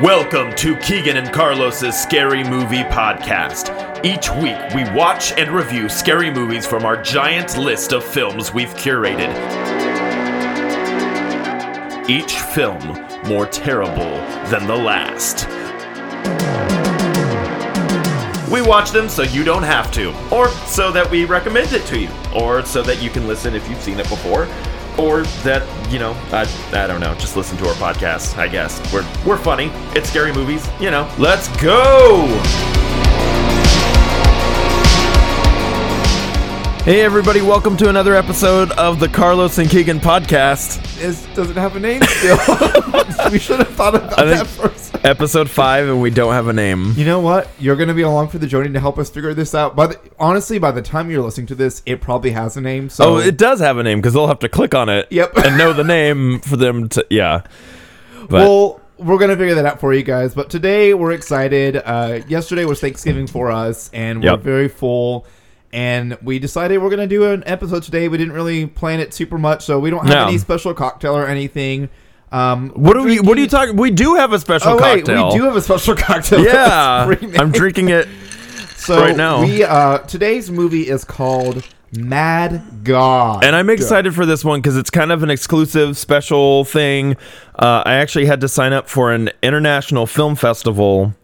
Welcome to Keegan and Carlos's Scary Movie Podcast. Each week, we watch and review scary movies from our giant list of films we've curated. Each film more terrible than the last. We watch them so you don't have to, or so that we recommend it to you, or so that you can listen if you've seen it before, or that you know, I, I don't know, just listen to our podcast. I guess we're we're funny. It's scary movies, you know. Let's go. Hey everybody, welcome to another episode of the Carlos and Keegan podcast. Is does it have a name still? we should have thought about I that think- first. Episode 5 and we don't have a name. You know what? You're gonna be along for the journey to help us figure this out. But honestly, by the time you're listening to this, it probably has a name. So Oh, it does have a name because they'll have to click on it Yep. and know the name for them to yeah. But well, we're gonna figure that out for you guys. But today we're excited. Uh, yesterday was Thanksgiving for us, and we're Yep. very full. And we decided we're gonna do an episode today. We didn't really plan it super much, so we don't have No. any special cocktail or anything. Um, what are we what are you talking We do have a special Oh wait, cocktail. we do have a special cocktail. yeah. Let's bring it. I'm drinking it. So right now. we uh today's movie is called Mad God. And I'm excited for this one because it's kind of an exclusive special thing. Uh, I actually had to sign up for an international film festival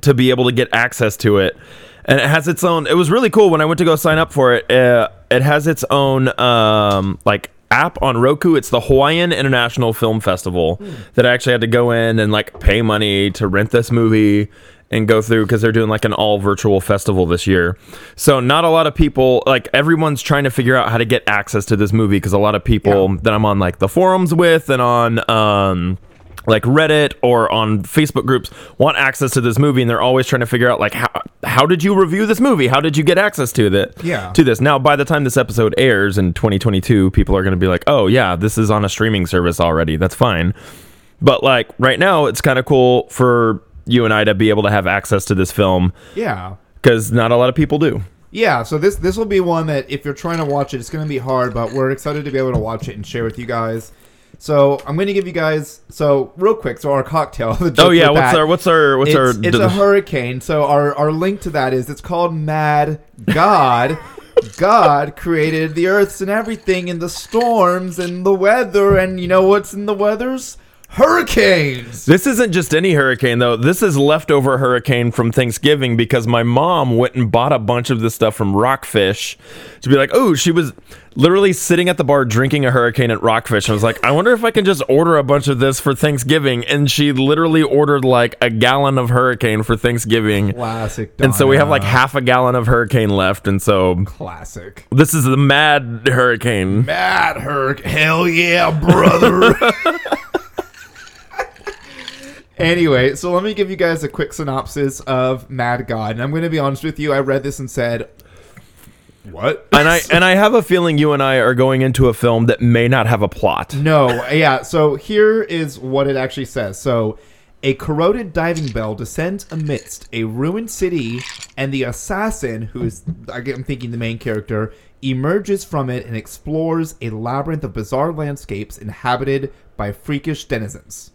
to be able to get access to it. And it has its own. It was really cool when I went to go sign up for it. Uh, it has its own um, like app on Roku. It's the Hawaiian International Film Festival that I actually had to go in and like pay money to rent this movie and go through because they're doing like an all virtual festival this year. So not a lot of people like everyone's trying to figure out how to get access to this movie because a lot of people that I'm on like the forums with and on um like Reddit or on Facebook groups want access to this movie and they're always trying to figure out like how how did you review this movie? How did you get access to that? Yeah. To this. Now by the time this episode airs in 2022, people are going to be like, "Oh yeah, this is on a streaming service already. That's fine." But like right now, it's kind of cool for you and I to be able to have access to this film yeah. because not a lot of people do. Yeah, so this this will be one that if you're trying to watch it, it's going to be hard, but we're excited to be able to watch it and share with you guys. So I'm going to give you guys so real quick. So our cocktail. The Oh yeah, what's that, our what's our what's it's, our it's a hurricane. So our our link to that is it's called Mad God. God created the earths and everything, and the storms and the weather, and you know what's in the weathers? Hurricanes. This isn't just any hurricane though. This is leftover hurricane from Thanksgiving because my mom went and bought a bunch of this stuff from Rockfish to be like, oh, she was literally sitting at the bar drinking a hurricane at Rockfish. I was like, I wonder if I can just order a bunch of this for Thanksgiving. And she literally ordered like a gallon of hurricane for Thanksgiving. Classic. And so we have like half a gallon of hurricane left. And so classic. this is the mad hurricane. Mad Herc. Hell yeah, brother. anyway, so let me give you guys a quick synopsis of Mad God. And I'm going to be honest with you. I read this and said, what? And I and I have a feeling you and I are going into a film that may not have a plot. No, yeah. So here is what it actually says. So, a corroded diving bell descends amidst a ruined city, and the assassin, who is I'm thinking the main character, emerges from it and explores a labyrinth of bizarre landscapes inhabited by freakish denizens.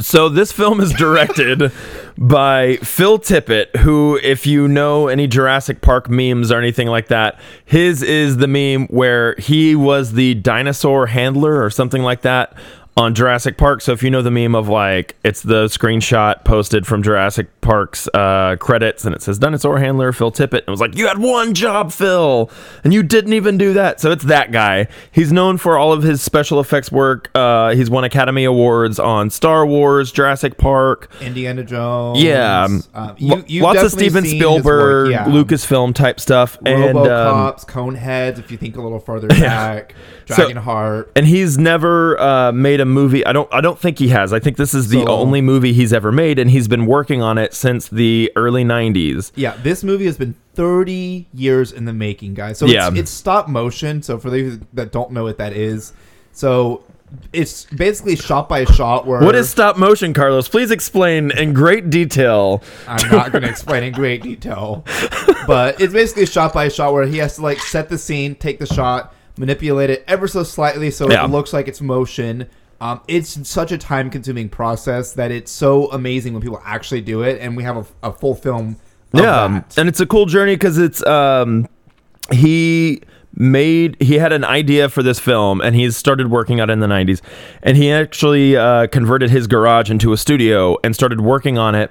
So this film is directed by Phil Tippett, who, if you know any Jurassic Park memes or anything like that, his is the meme where he was the dinosaur handler or something like that on Jurassic Park. So if you know the meme of like it's the screenshot posted from Jurassic Park's uh, credits and it says dinosaur handler Phil Tippett, and it was like you had one job, Phil, and you didn't even do that. So it's that guy. He's known for all of his special effects work. Uh, he's won Academy Awards on Star Wars, Jurassic Park. Indiana Jones. Yeah, um, lo- you've lots of Steven seen his work, Spielberg, yeah. Lucasfilm type stuff, and um, Coneheads. If you think a little further back, So- Dragonheart. and he's never uh, made a movie. I don't. I don't think he has. I think this is the So- only movie he's ever made, and he's been working on it since the early '90s. Yeah, this movie has been 30 years in the making, guys. So Yeah. it's, it's stop motion. So for those that don't know what that is, so it's basically shot by shot where What is stop motion, Carlos? Please explain in great detail. I'm not going to explain in great detail, but it's basically shot by shot where he has to like set the scene, take the shot, manipulate it ever so slightly so Yeah. it looks like it's motion, Um, it's such a time consuming process that it's so amazing when people actually do it, and we have a, a full film. Of yeah, that. and it's a cool journey because it's um, he made he had an idea for this film and he started working on it in the 90s and he actually uh, converted his garage into a studio and started working on it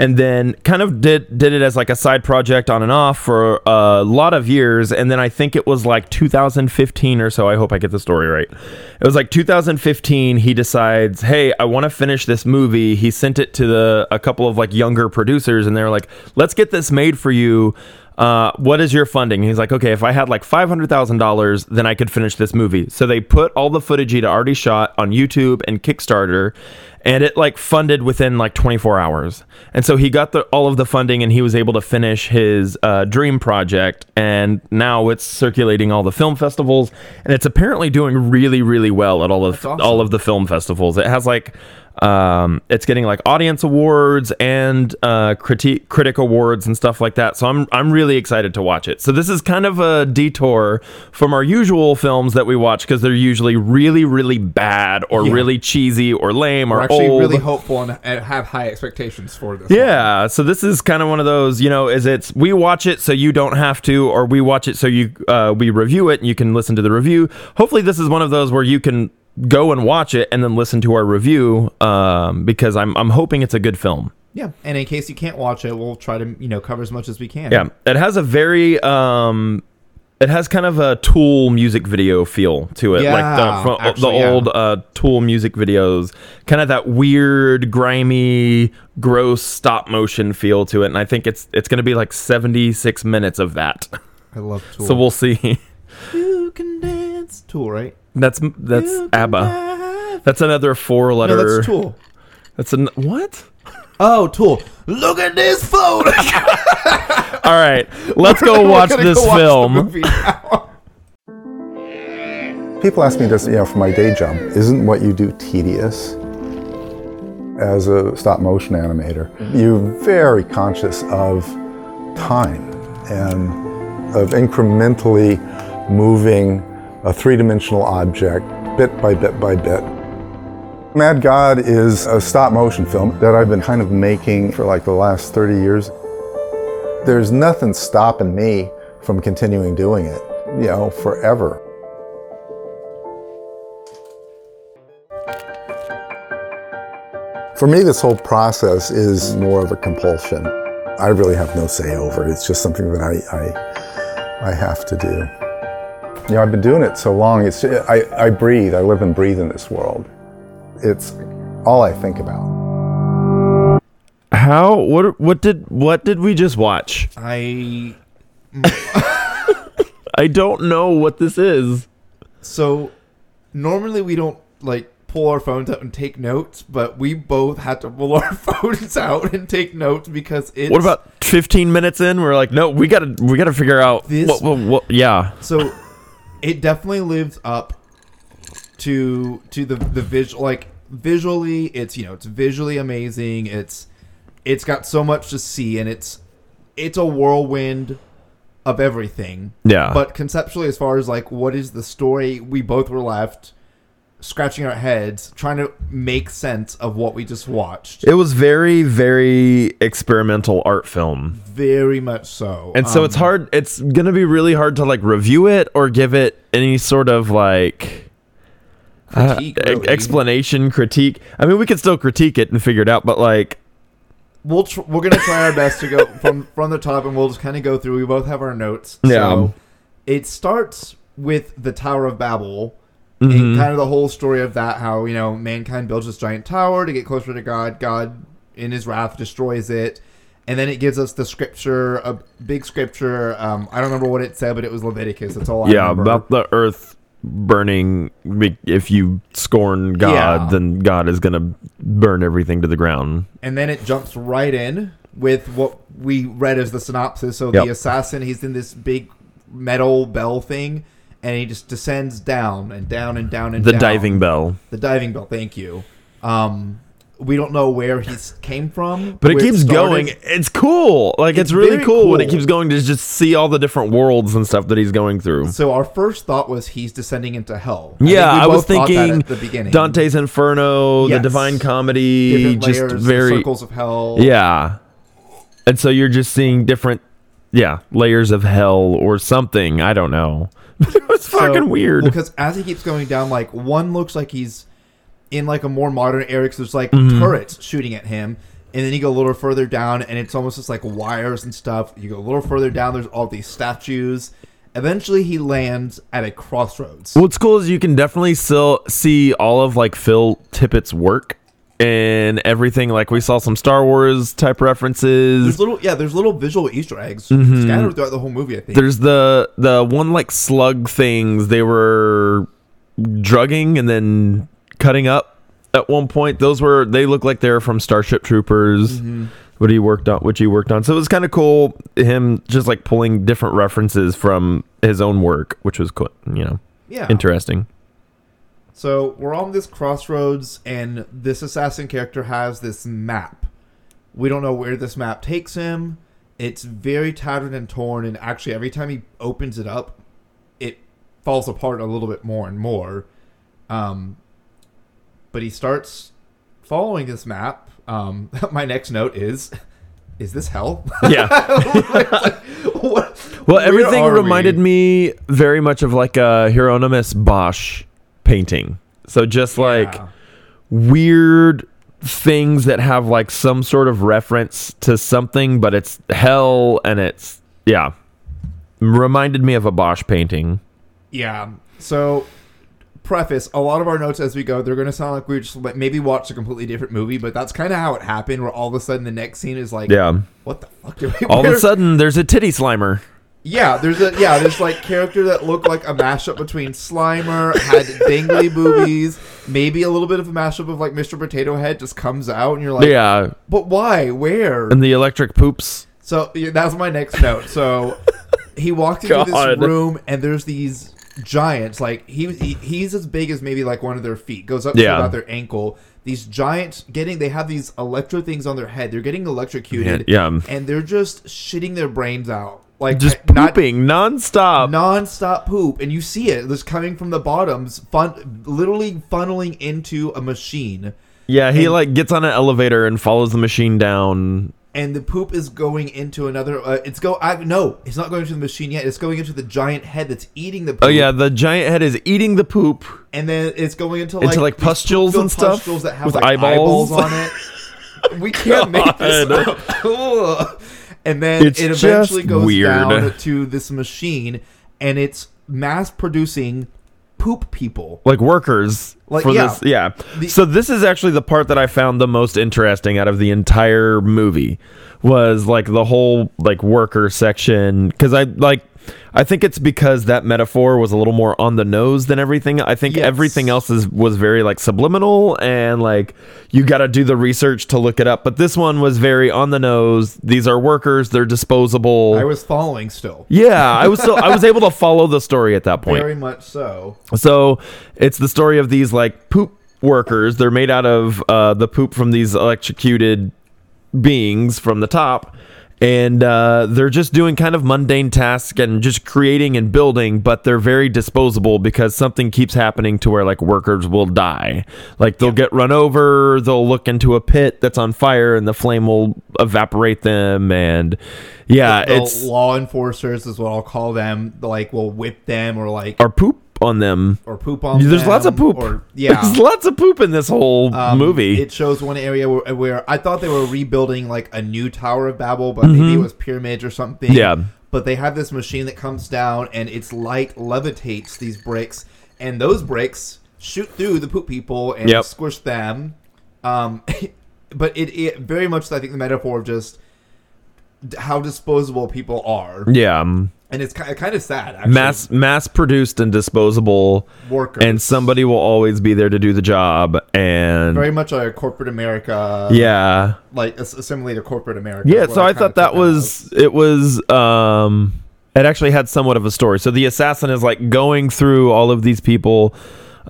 and then kind of did did it as like a side project on and off for a lot of years. And then i think it was like 2015 or so. I hope i get the story right. It was like 2015 he decides hey i want to finish this movie. He sent it to the a couple of like younger producers and they're like let's get this made for you uh, what is your funding? He's like, okay, if I had like five hundred thousand dollars, then I could finish this movie. So they put all the footage he'd already shot on YouTube and Kickstarter, and it like funded within like twenty four hours. And so he got the all of the funding, and he was able to finish his uh, dream project. And now it's circulating all the film festivals, and it's apparently doing really, really well at all of awesome. all of the film festivals. It has like um, it's getting like audience awards and uh, critique critic awards and stuff like that. So I'm I'm really excited to watch it. So this is kind of a detour from our usual films that we watch because they're usually really really bad or Yeah. really cheesy or lame We're or actually old. really hopeful and, have high expectations for this. one. Yeah, so this is kind of one of those, you know, is it's we watch it so you don't have to, or we watch it so you uh, we review it and you can listen to the review. Hopefully, this is one of those where you can go and watch it and then listen to our review um, because I'm I'm hoping it's a good film. yeah. And in case you can't watch it, we'll try to you know cover as much as we can. Yeah, it has a very um, it has kind of a Tool music video feel to it, like the, actually, the yeah. old uh, Tool music videos, kind of that weird, grimy, gross stop motion feel to it. And I think it's it's going to be like 76 minutes of that. I love Tool. So we'll see. you. Tool, right? That's that's You ABBA. That's another four letter. No, that's Tool. That's an what? Oh, Tool. Look at this phone. All right, let's go We're watch this go watch film. movie. People ask me this, you know, for my day job, isn't what you do tedious? As a stop motion animator, you're very conscious of time and of incrementally moving a three dimensional object bit by bit by bit. Mad God is a stop motion film that I've been kind of making for like the last 30 years. There's nothing stopping me from continuing doing it, you know, forever. For me, this whole process is more of a compulsion. I really have no say over it. It's just something that I, I, I have to do. You know, I've been doing it so long. It's I, I breathe. I live and breathe in this world. It's all I think about. How? What? What did? What did we just watch? I I don't know what this is. so normally we don't like pull our phones out and take notes, but we both had to pull our phones out and take notes because it's What about 15 minutes in? We're like, no, we gotta, we gotta figure out. This- what, what, what- yeah, so it definitely lives up to to the the visual like visually it's you know it's visually amazing it's it's got so much to see and it's it's a whirlwind of everything yeah. but conceptually as far as like what is the story we both were left scratching our heads trying to make sense of what we just watched it was very, very experimental art film, very much so and so it's Um, hard. It's gonna be really hard to like review it or give it any sort of like uh, Critique, e- really. explanation, critique. I mean, we could still critique it and figure it out, but like, we'll tr- we're gonna try our best to go from from the top, and we'll just kind of go through. We both have our notes. Yeah. So it starts with the Tower of Babel, Mhm. and kind of the whole story of that. How you know mankind builds this giant tower to get closer to God. God, in His wrath, destroys it. And then it gives us the scripture, a big scripture. Um, I don't remember what it said, but it was Leviticus. That's all I yeah, remember. about the earth burning. If you scorn God, Yeah. then God is gonna burn everything to the ground. and then it jumps right in with what we read as the synopsis. So Yep. the assassin, he's in this big metal bell thing, and he just descends down and down and down and The down. diving bell. The diving bell. Thank you. Um, We don't know where he came from, But it keeps started. going. It's cool. Like it's, It's really very cool, when it keeps going to just see all the different worlds and stuff that he's going through. So our first thought was he's descending into hell. I Yeah, I was both thought that thinking at the beginning. Dante's Inferno, Yes. the Divine Comedy, different just layers, very circles of hell. yeah. And so you're just seeing different, yeah, layers of hell or something. I don't know. it was So- fucking weird. Because as he keeps going down, like one looks like he's in like a more modern area. 'cause there's like Mm-hmm. turrets shooting at him, and then you go a little further down, and it's almost just like wires and stuff. You go a little further down, there's all these statues. Eventually, he lands at a crossroads. What's cool is you can definitely still see all of like Phil Tippett's work and everything. Like we saw some Star Wars type references. There's little, yeah, there's little visual Easter eggs Mm-hmm. scattered throughout the whole movie. I think. There's the the one like slug things they were drugging and then cutting up at one point. Those were they look like they're from Starship Troopers. What he worked on, which he worked on. So it was kind of cool him just like pulling different references from his own work, which was cool, you know, yeah, interesting. So we're on this crossroads, and this assassin character has this map. We don't know where this map takes him. It's very tattered and torn, and actually, every time he opens it up, it falls apart a little bit more and more. Um, but he starts following this map. Um, my next note is: Is this hell? Yeah. What- Well, everything reminded we? me very much of like a Hieronymus Bosch painting. So just like weird things that have like some sort of reference to something, but it's hell and it's yeah. Reminded me of a Bosch painting. Yeah. So, preface: a lot of our notes as we go, they're going to sound like we just like, maybe watched a completely different movie, but that's kind of how it happened. Where all of a sudden the next scene is like, Yeah. what the fuck? All of a sudden there's a titty slimer. Yeah, there's a yeah, there's like character that looked like a mashup between Slimer, had dangly boobies, maybe a little bit of a mashup of like Mr. Potato Head just comes out, and you're like, yeah. but why? Where? And the electric poops. So yeah, that's my next note. So he walked into God. this room and there's these giants. Like he, he he's as big as maybe like one of their feet. Goes up to Yeah. about their ankle. These giants getting they have these electro things on their head. They're getting electrocuted. Yeah. And they're just shitting their brains out. Like Just uh, not pooping nonstop. non-stop poop and you see it it's coming from the bottoms fun literally funneling into a machine yeah, he and- like gets on an elevator and follows the machine down. and the poop is going into another. Uh, it's go. I, no, it's not going to the machine yet. It's going into the giant head that's eating the. poop. Oh yeah, the giant head is eating the poop. and then it's going into Into, like like, pustules and stuff pustules that have with like eyeballs. eyeballs, on it. We can't make this up. And then It's it eventually goes weird. down to this machine, and it's mass producing poop people. like workers Like, for yeah. this yeah The- so this is actually the part that i found the most interesting out of the entire movie was like the whole like worker section because i like i think it's because that metaphor was a little more on the nose than everything i think Yes. everything else is was very like subliminal and like you got to do the research to look it up but this one was very on the nose these are workers they're disposable I was following still. yeah i was still i was able to follow the story at that point Very much so. so it's the story of these like poop workers. They're made out of uh, the poop from these electrocuted beings from the top. And uh, they're just doing kind of mundane tasks and just creating and building, but they're very disposable because something keeps happening to where like workers will die. Like they'll get run over, they'll look into a pit that's on fire, and the flame will evaporate them. And yeah, the it's law enforcers is what I'll call them. Like, will whip them or like or poop on them. or poop on. There's lots of poop. Or yeah, There's lots of poop in this whole Um, movie. It shows one area where, where I thought they were rebuilding like a new Tower of Babel, but maybe it was pyramids or something. Mm-hmm. Yeah. But they have this machine that comes down and its light levitates these bricks, and those bricks shoot through the poop people and Yep. squish them. Um, but it, it very much I think the metaphor of just how disposable people are, yeah. And it's kind of, sad. Actually. Mass mass produced and disposable workers and somebody will always be there to do the job and very much like a corporate America. yeah. like a, a to corporate America. Yeah, so I kinda thought that was it was um it actually had somewhat of a story. So the assassin is like going through all of these people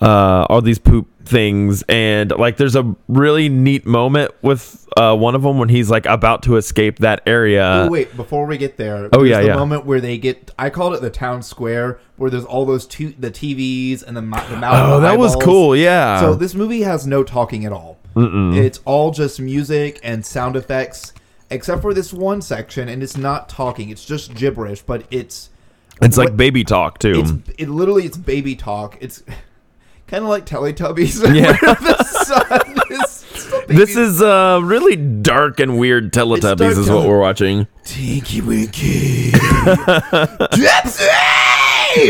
uh all these poop things and like there's a really neat moment with uh, one of them when he's like about to escape that area oh, wait, before we get there, oh, yeah, the yeah. moment where they get. I called it the town square, where there's all those two the TVs and the, the oh that was cool yeah So this movie has no talking at all. It's all just music and sound effects, except for this one section, and it's not talking. It's just gibberish, but it's it's like baby talk too it's it literally it's baby talk. It's kind of like Teletubbies. Yeah. the sun is this is uh really dark and weird teletubbies dark is what tele- we're watching Tinky Winky. Dipsy!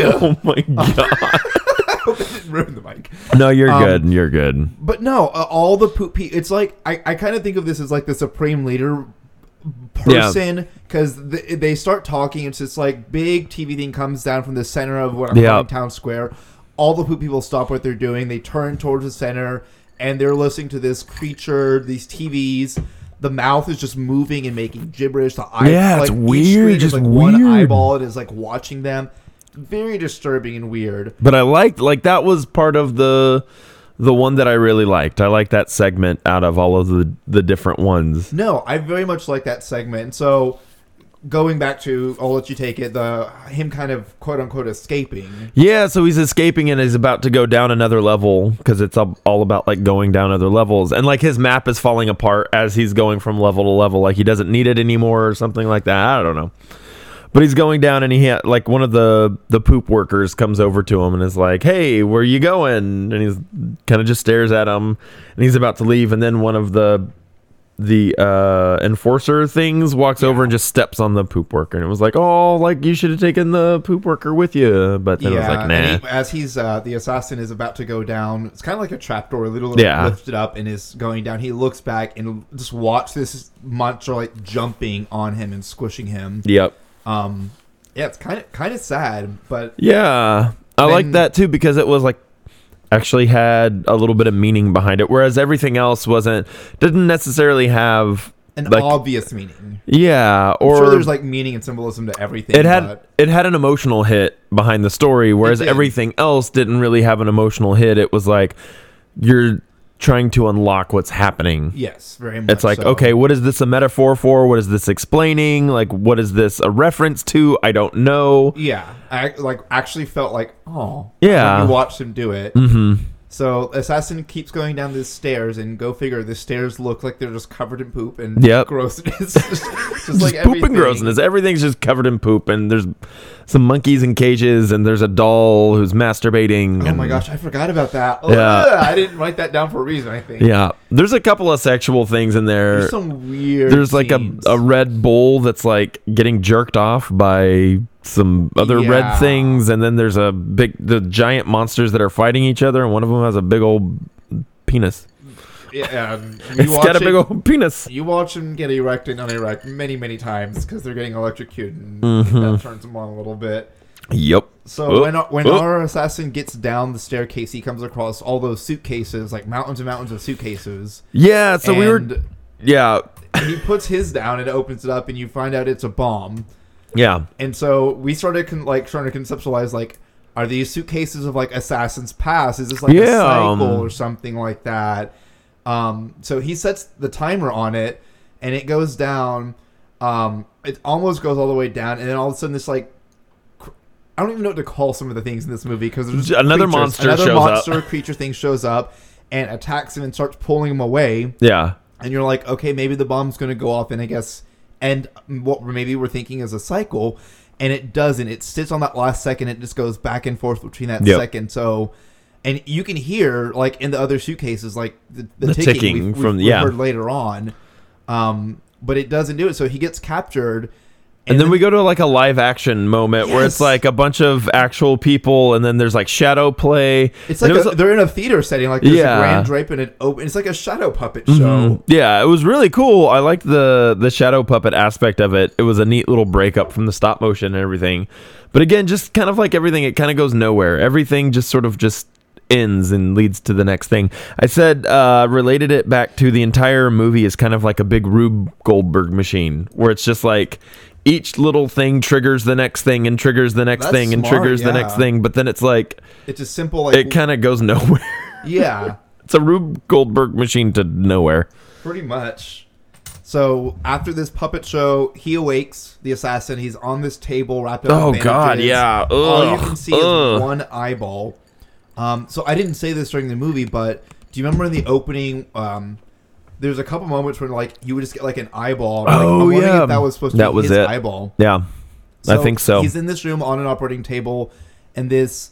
oh my god I hope I didn't ruin the mic. no you're Um, good you're good But no, uh, all the poop. Pe- it's like I, I kind of think of this as like the supreme leader person because th- they start talking. It's this like big TV thing comes down from the center of what I'm Yeah. town square. All the poop people stop what they're doing. They turn towards the center and they're listening to this creature, these TVs. The mouth is just moving and making gibberish. The eye, Yeah, it's like, each weird, just like one weird. eyeball. It is like watching them. Very disturbing and weird. but i liked like that was part of the the one that i really liked i like that segment out of all of the the different ones No, I very much like that segment. So going back to oh, I'll let you take it, the him kind of quote unquote escaping. Yeah, so he's escaping and he's about to go down another level because it's all all about like going down other levels. And like his map is falling apart as he's going from level to level. Like he doesn't need it anymore or something like that. I don't know. But he's going down and he ha- like one of the the poop workers comes over to him and is like, "Hey, where you going?" And he's kind of just stares at him and he's about to leave and then one of the the uh enforcer things walks over and just steps on the poop worker and it was like, "Oh, like you should have taken the poop worker with you." But then it was like, "Nah." he- as he's uh, the assassin is about to go down, it's kind of like a trapdoor, literally Yeah. lifted up and is going down. He looks back and just watch this monster like jumping on him and squishing him. Yep. Um, yeah, it's kind of kind of sad, but Yeah, I like that too because it was like actually had a little bit of meaning behind it, whereas everything else wasn't didn't necessarily have an like obvious meaning. yeah or sure there's like meaning and symbolism to everything. it had it had an emotional hit behind the story, whereas everything else didn't really have an emotional hit. It was like you're trying to unlock what's happening. yes, very much. It's like, so. okay, what is this a metaphor for? What is this explaining? Like, what is this a reference to? I don't know. Yeah, I like actually felt like oh Yeah. when you watched him do it. Mm-hmm. So assassin keeps going down these stairs, and go figure, the stairs look like they're just covered in poop and Yep. grossness, just, just like just poop and everything. grossness. Everything's just covered in poop, and there's some monkeys in cages, and there's a doll who's masturbating. Oh and- my gosh, I forgot about that. Yeah. Ugh, I didn't write that down for a reason. I think. Yeah, there's a couple of sexual things in there. There's some weird. There's like a, a red bull that's like getting jerked off by some other Yeah. red things, and then there's a big the giant monsters that are fighting each other, and one of them has a big old penis. Yeah, um, you It's watch got a big old penis. You watch them get erect and unerect many, many times because they're getting electrocuted, and Mm-hmm. that turns them on a little bit. Yep. So Oh, when when oh. our assassin gets down the staircase, he comes across all those suitcases, like mountains and mountains of suitcases. Yeah. So we were. Yeah. he puts his down and opens it up, and you find out it's a bomb. Yeah. And so we started con- like trying to conceptualize like, are these suitcases of like Assassin's Past? Is this like a cycle um, or something like that? Um, so he sets the timer on it, and it goes down. Um, it almost goes all the way down, and then all of a sudden this like. cr- I don't even know what to call some of the things in this movie because there's Another creatures. monster another shows up. monster creature thing shows up and attacks him and starts pulling him away Yeah. and you're like, okay, maybe the bomb's going to go off, and I guess, and what maybe we're thinking is a cycle, and it doesn't. It sits on that last second. It just goes back and forth between that Yep. second. So, and you can hear like in the other suitcases, like the, the, The ticking, ticking we've, from- we've yeah. heard later on. Um, but it doesn't do it. So he gets captured. And, then, we go to like a live action moment where it's like a bunch of actual people, and then there's like shadow play. It's like it a, they're in a theater setting, like there's Yeah. a grand drape and it open. It's like a shadow puppet show. Mhm. Yeah, it was really cool. I liked the the shadow puppet aspect of it. It was a neat little breakup from the stop motion and everything. But again, just kind of like everything, it kind of goes nowhere. Everything just sort of just ends and leads to the next thing. I said uh, related it back to the entire movie is kind of like a big Rube Goldberg machine, where it's just like each little thing triggers the next thing and triggers the next That's thing and smart, triggers the next thing. But then it's like It's a simple like it kind of goes nowhere. yeah it's a Rube Goldberg machine to nowhere. Pretty much. So after this puppet show, he awakes the assassin. He's on this table wrapped up. Oh, God, yeah. All you can see ugh. is one eyeball. Um, so I didn't say this during the movie, but do you remember in the opening? Um, there's a couple moments where like you would just get like an eyeball. Like, Oh, yeah. if that was supposed to That be was his it. eyeball. Yeah, I think so. He's in this room on an operating table, and this.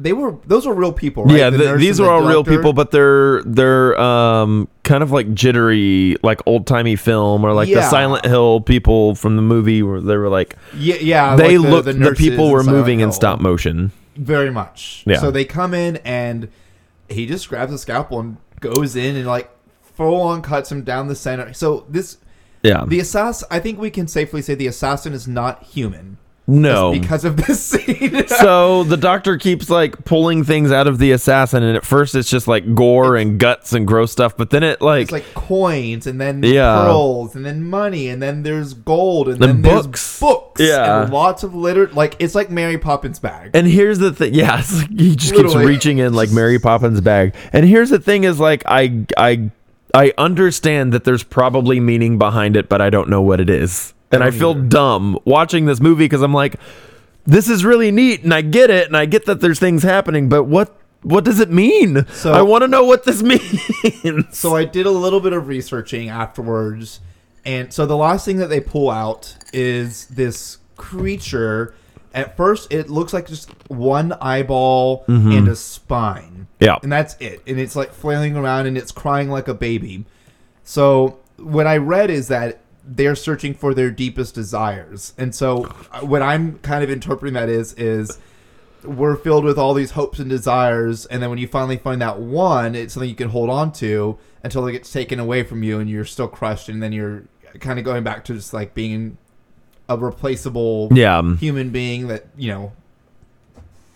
They were those were real people, right? Yeah, The the, these are all real people, but they're they're um kind of like jittery, like old timey film, or like the Silent Hill people from the movie where they were like yeah, yeah. they like the, looked the, the, people were moving in stop motion. Very much. Yeah. So they come in and he just grabs a scalpel and goes in and like full on cuts him down the center. So this Yeah, the assassin. I think we can safely say the assassin is not human. no. because of this scene. so the doctor keeps like pulling things out of the assassin, and at first it's just like gore and guts and gross stuff, but then it like, it's like coins and then Yeah. pearls and then money and then there's gold and And then there's books. books Yeah. and lots of litter like it's like Mary Poppins bag. And here's the thing, yeah, like he just keeps reaching in like Mary Poppins bag. And here's the thing: is like I I I understand that there's probably meaning behind it, but I don't know what it is, and I, don't feel either. dumb watching this movie because I'm like, this is really neat, and I get it, and I get that there's things happening, but what what does it mean? So- I want to know what this means. So I did a little bit of researching afterwards, and so the last thing that they pull out is this creature. At first, it looks like just one eyeball and a spine. Yeah. and that's it. And it's like flailing around and it's crying like a baby. So what I read is that they're searching for their deepest desires, and so uh, what I'm kind of interpreting that is is we're filled with all these hopes and desires, and then when you finally find that one, it's something you can hold on to until it gets taken away from you, and you're still crushed, and then you're kind of going back to just like being a replaceable yeah. human being that you know.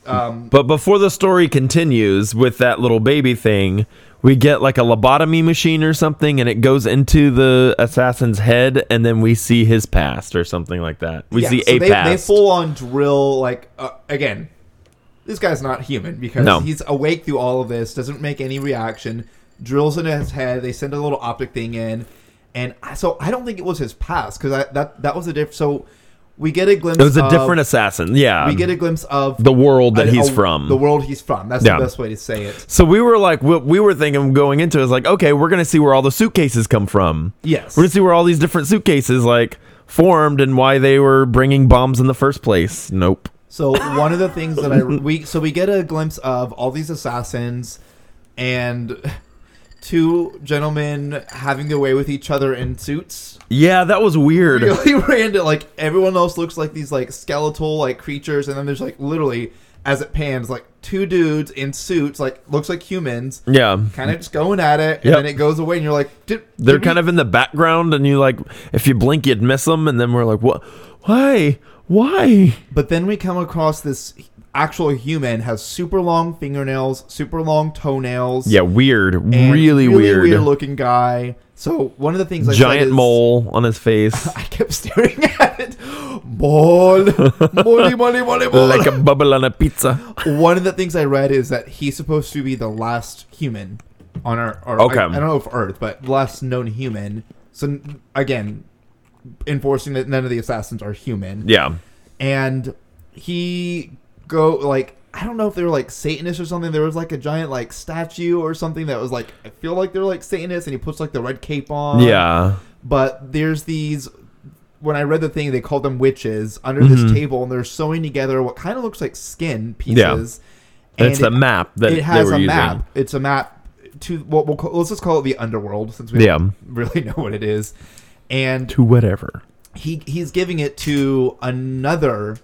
Um, But before the story continues with that little baby thing, we get like a lobotomy machine or something, and it goes into the assassin's head, and then we see his past or something like that. We yeah, see so a they, past. They full on drill like uh, again. This guy's not human because No. he's awake through all of this. Doesn't make any reaction. Drills into his head. They send a little optic thing in, and I- so I don't think it was his past because that that was a different. So we get a glimpse. it was a of- different assassin. Yeah. We get a glimpse of the world that a- he's a- from. The world he's from. That's Yeah. the best way to say it. so we were like, what we were thinking going into it is like, okay, we're gonna see where all the suitcases come from. Yes. We're gonna see where all these different suitcases like formed and why they were bringing bombs in the first place. Nope. So one of the things that I we so we get a glimpse of all these assassins and two gentlemen having their way with each other in suits. Yeah, that was weird. Really random. Like everyone else looks like these like skeletal like creatures, and then there's like literally as it pans like two dudes in suits, like looks like humans, Yeah. kind of just going at it, and Yep. then it goes away, and you're like, They're did kind of in the background, and you like, if you blink, you'd miss them, and then we're like, what? Why? Why? But then we come across this actual human has super long fingernails, super long toenails. Yeah, weird. and Really, weird. looking guy. So one of the things I Giant is- mole on his face, I kept staring at it. Ball, money, money, money, ball. like a bubble on a pizza. one of the things I read is that he's supposed to be the last human on our Earth. Or Okay. I, I don't know if Earth, but the last known human. So again, enforcing that none of the assassins are human. Yeah. and he go like I don't know if they were like Satanists or something. There was like a giant like statue or something that was like I feel like they're like Satanists, and he puts like the red cape on. Yeah. But there's these. When I read the thing, they called them witches under Mhm. this table, and they're sewing together what kind of looks like skin pieces. Yeah. And it's the it- map that it has a using. map. It's a map to what we'll call, let's just call it the underworld since we Yeah. don't really know what it is. And To whatever. he he's giving it to another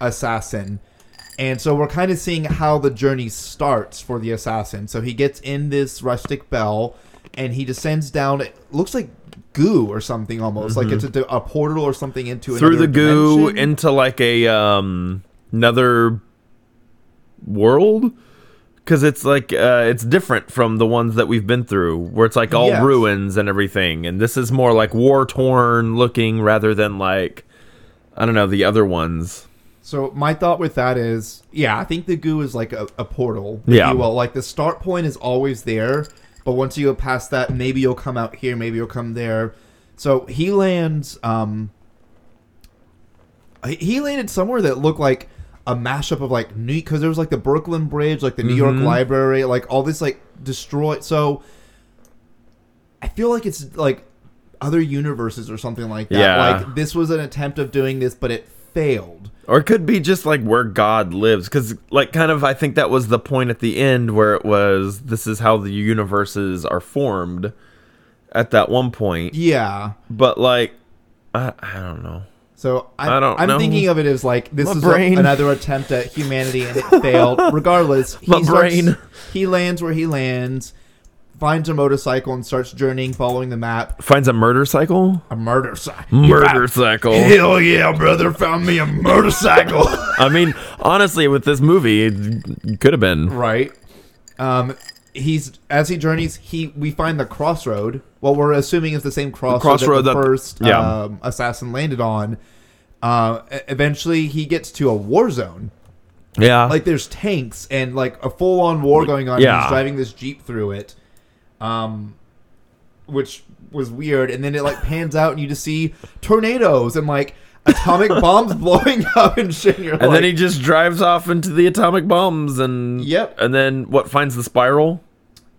assassin and so we're kind of seeing how the journey starts for the assassin so he gets in this rustic bell and he descends down it looks like goo or something almost like it's a, a portal or something into Mm-hmm. Through the goo dimension. into like a um another world because it's like uh it's different from the ones that we've been through where it's like all Yes. ruins and everything and this is more like war torn looking rather than like i don't know the other ones So my thought with that is, yeah, I think the goo is like a, a portal. Yeah. Well, like the start point is always there, but once you go past that, maybe you'll come out here, maybe you'll come there. So he lands. Um, he- landed somewhere that looked like a mashup of like New because there was like the Brooklyn Bridge, like the New York Mhm. Library, like all this like destroyed. So I feel like it's like other universes or something like that. Yeah. Like this was an attempt of doing this, but it failed. Or it could be just like where God lives, because like kind of I think that was the point at the end where it was this is how the universes are formed at that one point. Yeah. But like I, I don't know. So I'm, I don't I'm know. thinking of it as like this My is brain. A, another attempt at humanity and it failed. Regardless, he My brain. he lands where he lands, finds a motorcycle and starts journeying, following the map. Finds a murder cycle. A murder cycle. Murder cycle. Hell yeah, brother! Found me a motorcycle. I mean, honestly, with this movie, it could have been. right. Um, he's as he journeys, he we find the crossroad. What we're assuming is the same crossroad, crossroad that the that- first yeah. um, assassin landed on. Uh, eventually, he gets to a war zone. Yeah. like there's tanks and like a full on war going on. Yeah. He's driving this jeep through it, um, which was weird. And then it like pans out and you just see tornadoes and like atomic bombs blowing up and shit. And, and like, then he just drives off into the atomic bombs and Yep. And then what finds the spiral?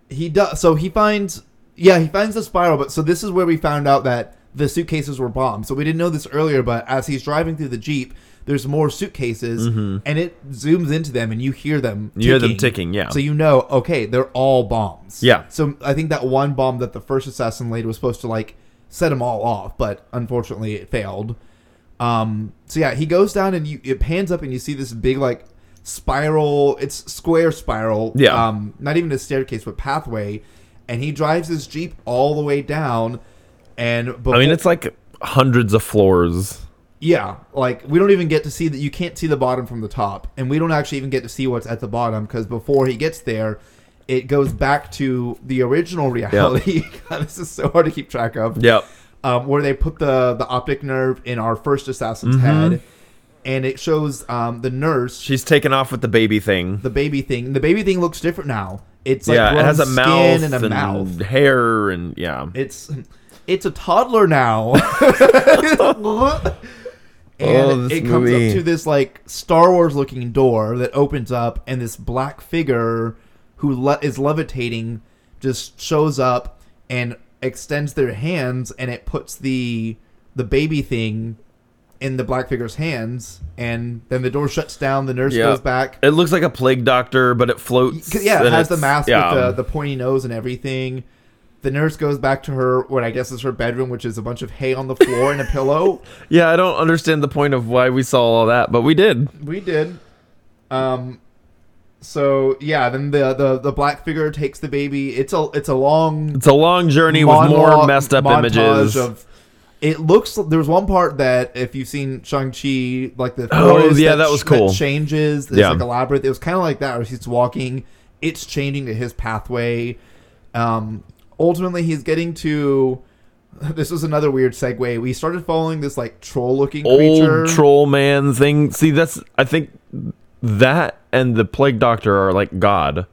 he does. So he finds, yeah, he finds the spiral. But so this is where we found out that the suitcases were bombed. So we didn't know this earlier, but as he's driving through the jeep. There's more suitcases, and it zooms into them, and you hear them. Mm-hmm. You hear them ticking, yeah. So you know, okay, they're all bombs. Yeah. So I think that one bomb that the first assassin laid was supposed to like set them all off, but unfortunately it failed. Um. So yeah, he goes down and you it pans up and you see this big like spiral. It's square spiral. Yeah. Um. Not even a staircase, but pathway, and he drives his jeep all the way down. And before, I mean, it's like hundreds of floors. Yeah, like we don't even get to see that. You can't see the bottom from the top, and we don't actually even get to see what's at the bottom because before he gets there, it goes back to the original reality. God, this is so hard to keep track of. Yep. Um, where they put the the optic nerve in our first assassin's Mm-hmm. head, and it shows um, the nurse, She's taken off with the baby thing. the baby thing. The baby thing looks different now. It's like yeah, it has a skin mouth and a mouth. hair and yeah. It's it's a toddler now. Oh, and Oh, it comes movie. up to this like Star Wars looking door that opens up, and this black figure who le- is levitating just shows up and extends their hands, and it puts the the baby thing in the black figure's hands, and then the door shuts down. The nurse Yeah. goes back. It looks like a plague doctor, but it floats. Yeah, it has the mask yeah. with the, the pointy nose and everything. The nurse goes back to her, what I guess is her bedroom, which is a bunch of hay on the floor and a pillow. yeah, I don't understand the point of why we saw all that, but we did. We did. Um. So yeah, then the the the black figure takes the baby. It's a it's a long It's a long journey with more monologue- messed up montage images. Of, it looks. There's one part that if you've seen Shang Chi, like the Oh, forest yeah, that was cool. changes. There's Yeah. like a labyrinth. It was kind of like that. Where he's walking, it's changing to his pathway. Um. Ultimately, he's getting to. This was another weird segue. We started following this like troll-looking creature. Old troll man thing. See, that's I think that and the plague doctor are like God,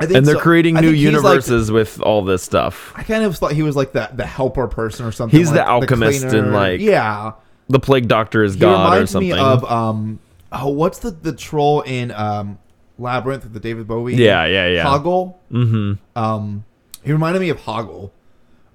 I think and they're so. creating new he's, like, universes with all this stuff. I kind of thought he was like the the helper person or something. He's the like alchemist and, like, yeah. The plague doctor is He God or something. me of um oh what's the the troll in um Labyrinth with the David Bowie? Yeah, yeah, yeah. Hoggle. mm-hmm. Um, he reminded me of Hoggle.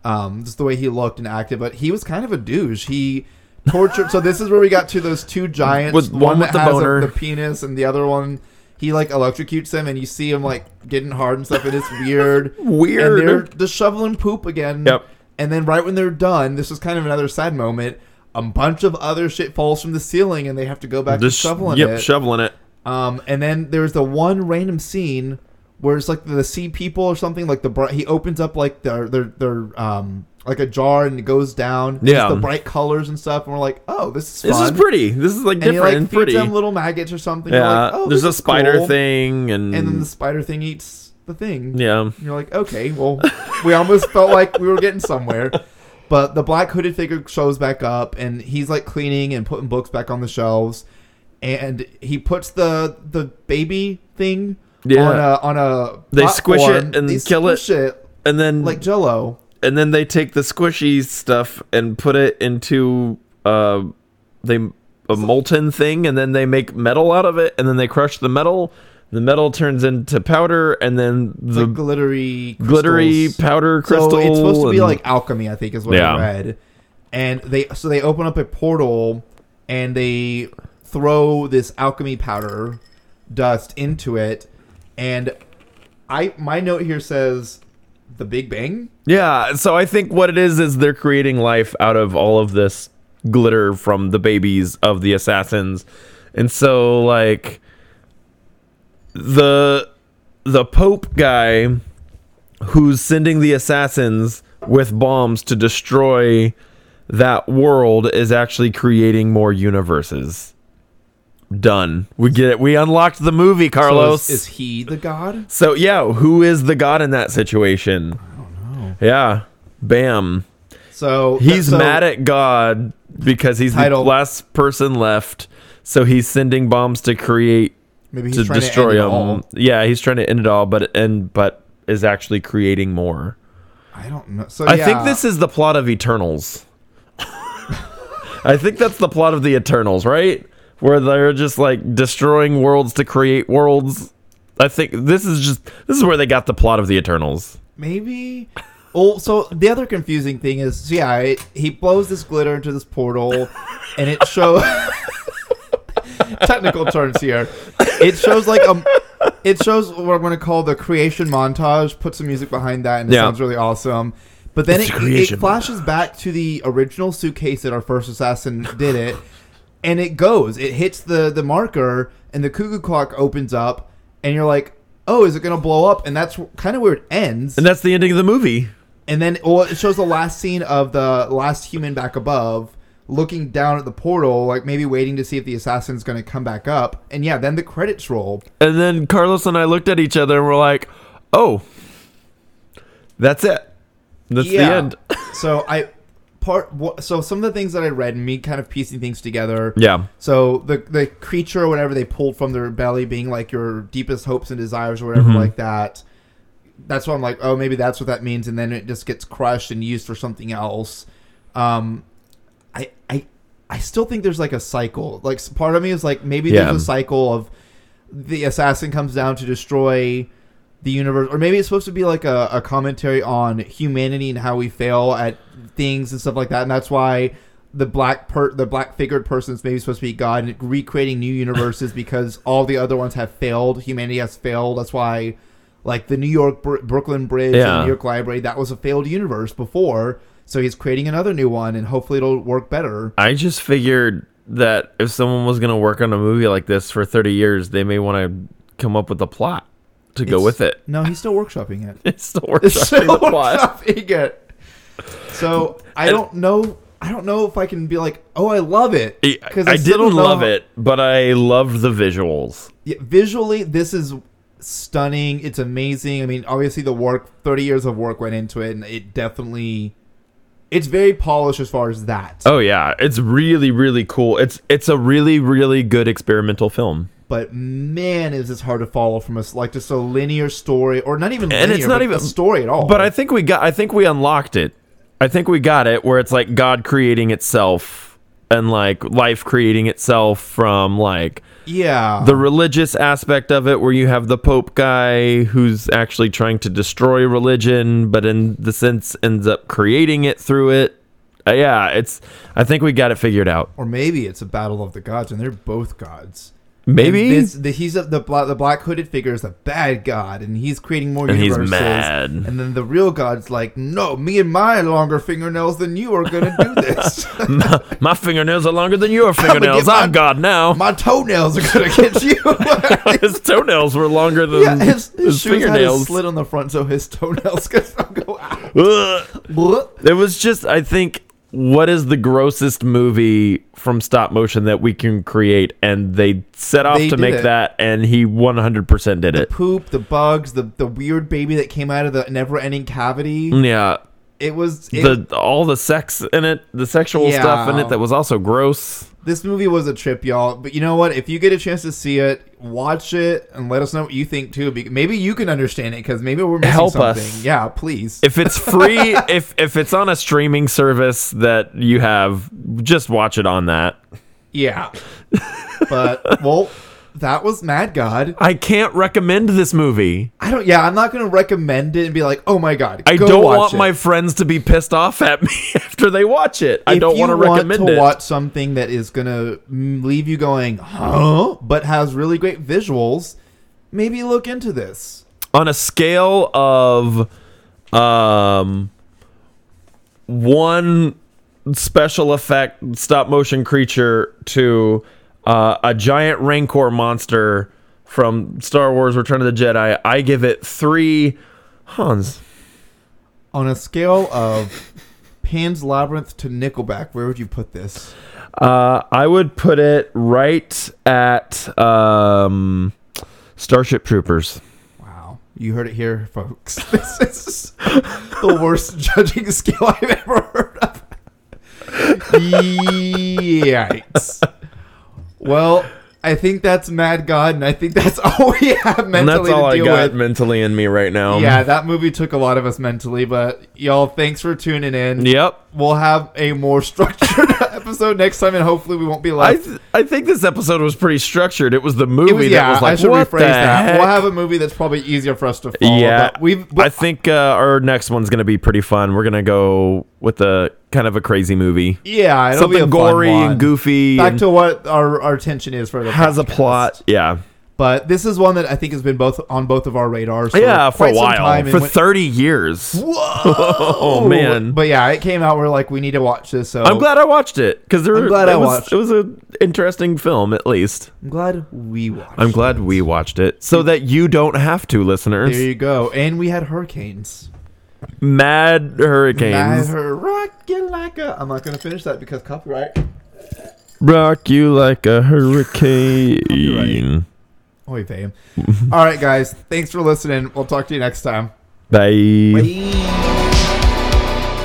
Um, just the way he looked and acted, but he was kind of a douche. He tortured. so this is where we got to those two giants. With- one with that the has a- boner. the penis, and the other one. He like electrocutes them, and you see him like getting hard and stuff, and it's weird. Weird. And they're just shoveling poop again. Yep. And then right when they're done, this is kind of another sad moment. A bunch of other shit falls from the ceiling, and they have to go back Just to shoveling yep, it. shoveling it. Um, and then there's the one random scene where it's like the sea people or something. Like the bright, he opens up like their their their um like a jar and it goes down. Yeah. the bright colors and stuff, and we're like, oh, this is This is pretty. This is like And he different like and feeds pretty. them little maggots or something. Yeah, like, oh, there's a spider cool. thing, and, and then the spider thing eats the thing. yeah, And you're like, okay, well, we almost felt like we were getting somewhere. But the black hooded figure shows back up, and he's like cleaning and putting books back on the shelves. and he puts the the baby thing Yeah. on a on a They squish it and They kill it. squish it and then like Jello. and then they take the squishy stuff and put it into uh they a molten thing and then they make metal out of it and then they crush the metal the metal turns into powder and then the like glittery, glittery powder crystal So it's supposed to be like alchemy, I think, is what Yeah. I read. And they so they open up a portal and they throw this alchemy powder dust into it, and I my note here says the Big Bang. yeah so i think what it is is they're creating life out of all of this glitter from the babies of the assassins and so like the the pope guy who's sending the assassins with bombs to destroy that world is actually creating more universes done we get it we unlocked the movie So carlos is, is he the god? so yeah, who is the god in that situation? I don't know. Yeah, bam. So He's so- mad at God because he's Title. the last person left. So he's sending bombs to create maybe to destroy to him. Yeah, he's trying to end it all, but and but is actually creating more. I don't know. So I yeah, think this is the plot of Eternals. I think that's the plot of the Eternals, right? Where they're just like destroying worlds to create worlds. I think this is just this is where they got the plot of the Eternals. Maybe. Oh, so the other confusing thing is, so yeah, it, he blows this glitter into this portal, and it shows technical terms here. It shows like um, it shows what I'm going to call the creation montage. Put some music behind that, and it Yeah. sounds really awesome. But then it, it flashes back to the original suitcase that our first assassin did it, and it goes. It hits the the marker, and the cuckoo clock opens up, and you're like, "Oh, is it going to blow up?" And that's kind of where it ends. And that's the ending of the movie. And then well, it shows the last scene of the last human back above looking down at the portal, like maybe waiting to see if the assassin's going to come back up. And yeah, then the credits roll. And then Carlos and I looked at each other and we're like, "Oh, that's it. That's the end." so I part so some of the things that I read me kind of piecing things together. Yeah. So the the creature or whatever they pulled from their belly being like your deepest hopes and desires or whatever Mhm. like that. That's why I'm like, oh, maybe that's what that means, and then it just gets crushed and used for something else. Um, I I I still think there's like a cycle. Like part of me is like maybe Yeah. there's a cycle of the assassin comes down to destroy the universe, or maybe it's supposed to be like a, a commentary on humanity and how we fail at things and stuff like that, and that's why the black per the black figured person is maybe supposed to be God and recreating new universes because all the other ones have failed. Humanity has failed. That's why, like the New York Br- Brooklyn Bridge and Yeah. the New York Library, that was a failed universe before. So he's creating another new one, and hopefully it'll work better. I just figured that if someone was going to work on a movie like this for 30 years, they may want to come up with a plot to go with it. No, he's still workshopping it. It's still It's workshopping still the plot. workshopping it. So I And- don't know. I don't know if I can be like, oh, I love it. I, I still didn't don't know love how- it, but I loved the visuals. Yeah, visually, this is stunning. It's amazing. I mean, obviously, the work, thirty years of work went into it, and it definitely, it's very polished as far as that. Oh yeah, it's really really cool. It's it's a really really good experimental film. But man, is this hard to follow from us like just a linear story, or not even And linear, it's not even- a story at all. But I think we got I think we unlocked it. I think we got it where it's like God creating itself and like life creating itself from like yeah, the religious aspect of it where you have the pope guy who's actually trying to destroy religion but in the sense ends up creating it through it. Uh, yeah, it's I think we got it figured out. or maybe it's a battle of the gods, and they're both gods. Maybe this, the, he's a, the black the black hooded figure is a bad god, and he's creating more And he's universes. mad. And then the real god's like, no, me and my longer fingernails than you are gonna do this. my, my fingernails are longer than your fingernails. my- I'm God now. my toenails are gonna get you. his toenails were longer than yeah, his, his, his shoes had a fingernails. slit on the front, so his toenails could go out. It was just, I think, what is the grossest movie from stop motion that we can create? And they set off They to did make it. that, and he 100% did it. Poop, the bugs, the the weird baby that came out of the never ending cavity. Yeah. It was it, the all the sex in it, the sexual Yeah. stuff in it that was also gross. this movie was a trip, y'all. But you know what? If you get a chance to see it, watch it and let us know what you think too. Be- Maybe you can understand it because maybe we're missing Help something. us. Yeah, please. If it's free, if if it's on a streaming service that you have, just watch it on that. yeah. But well, that was Mad God. I can't recommend this movie. I don't. Yeah, I'm not going to recommend it and be like, oh my god. I don't want it. my friends to be pissed off at me after they watch it. I don't want to recommend to it. watch something that is going to leave you going, huh? But has really great visuals. Maybe look into this. on a scale of um one special effect stop motion creature to uh, a giant rancor monster from Star Wars Return of the Jedi, I give it 3 Hans. On a scale of Pan's Labyrinth to Nickelback, where would you put this? Uh, I would put it right at um, Starship Troopers. Wow. You heard it here, folks. This is the worst judging scale I've ever heard of. Yikes. Well, I think that's Mad God, and I think that's all we have And mentally that's all I got with. mentally in me right now. Yeah, that movie took a lot of us mentally, but y'all, thanks for tuning in. Yep. We'll have a more structured episode next time, and hopefully we won't be I, th- I think this episode was pretty structured. It was the movie was, that yeah, was like, I should what rephrase that. heck? We'll have a movie that's probably easier for us to follow. yeah, but we've. I think uh, our next one's gonna be pretty fun. We're gonna go with a kind of a crazy movie, yeah, it'll be a something fun gory and goofy, Back and to what our our attention is for the has a plot. Yeah, But this is one that I think has been both on both of our radars. For yeah, for a while, time, for when- thirty years. Whoa, Oh, man. But yeah, it came out. We're like, we need to watch this. So I'm glad I watched it because there. I'm glad I was, watched. It was an interesting film, at least. I'm glad we watched. I'm glad we watched it so that you don't have to, listeners. There you go. And we had hurricanes. Mad hurricanes. Mad her rock you like a. I'm not gonna finish that because copyright. Rock you like a hurricane. Oy vey. All right, guys. Thanks for listening. We'll talk to you next time. Bye.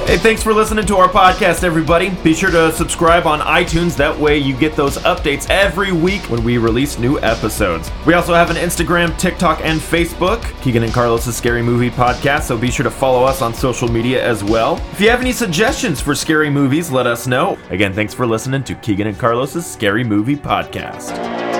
Hey, thanks for listening to our podcast, everybody. Be sure to subscribe on iTunes. That way, you get those updates every week when we release new episodes. We also have an Instagram, TikTok, and Facebook, Keegan and Carlos' Scary Movie Podcast. So be sure to follow us on social media as well. If you have any suggestions for scary movies, let us know. Again, thanks for listening to Keegan and Carlos' Scary Movie Podcast.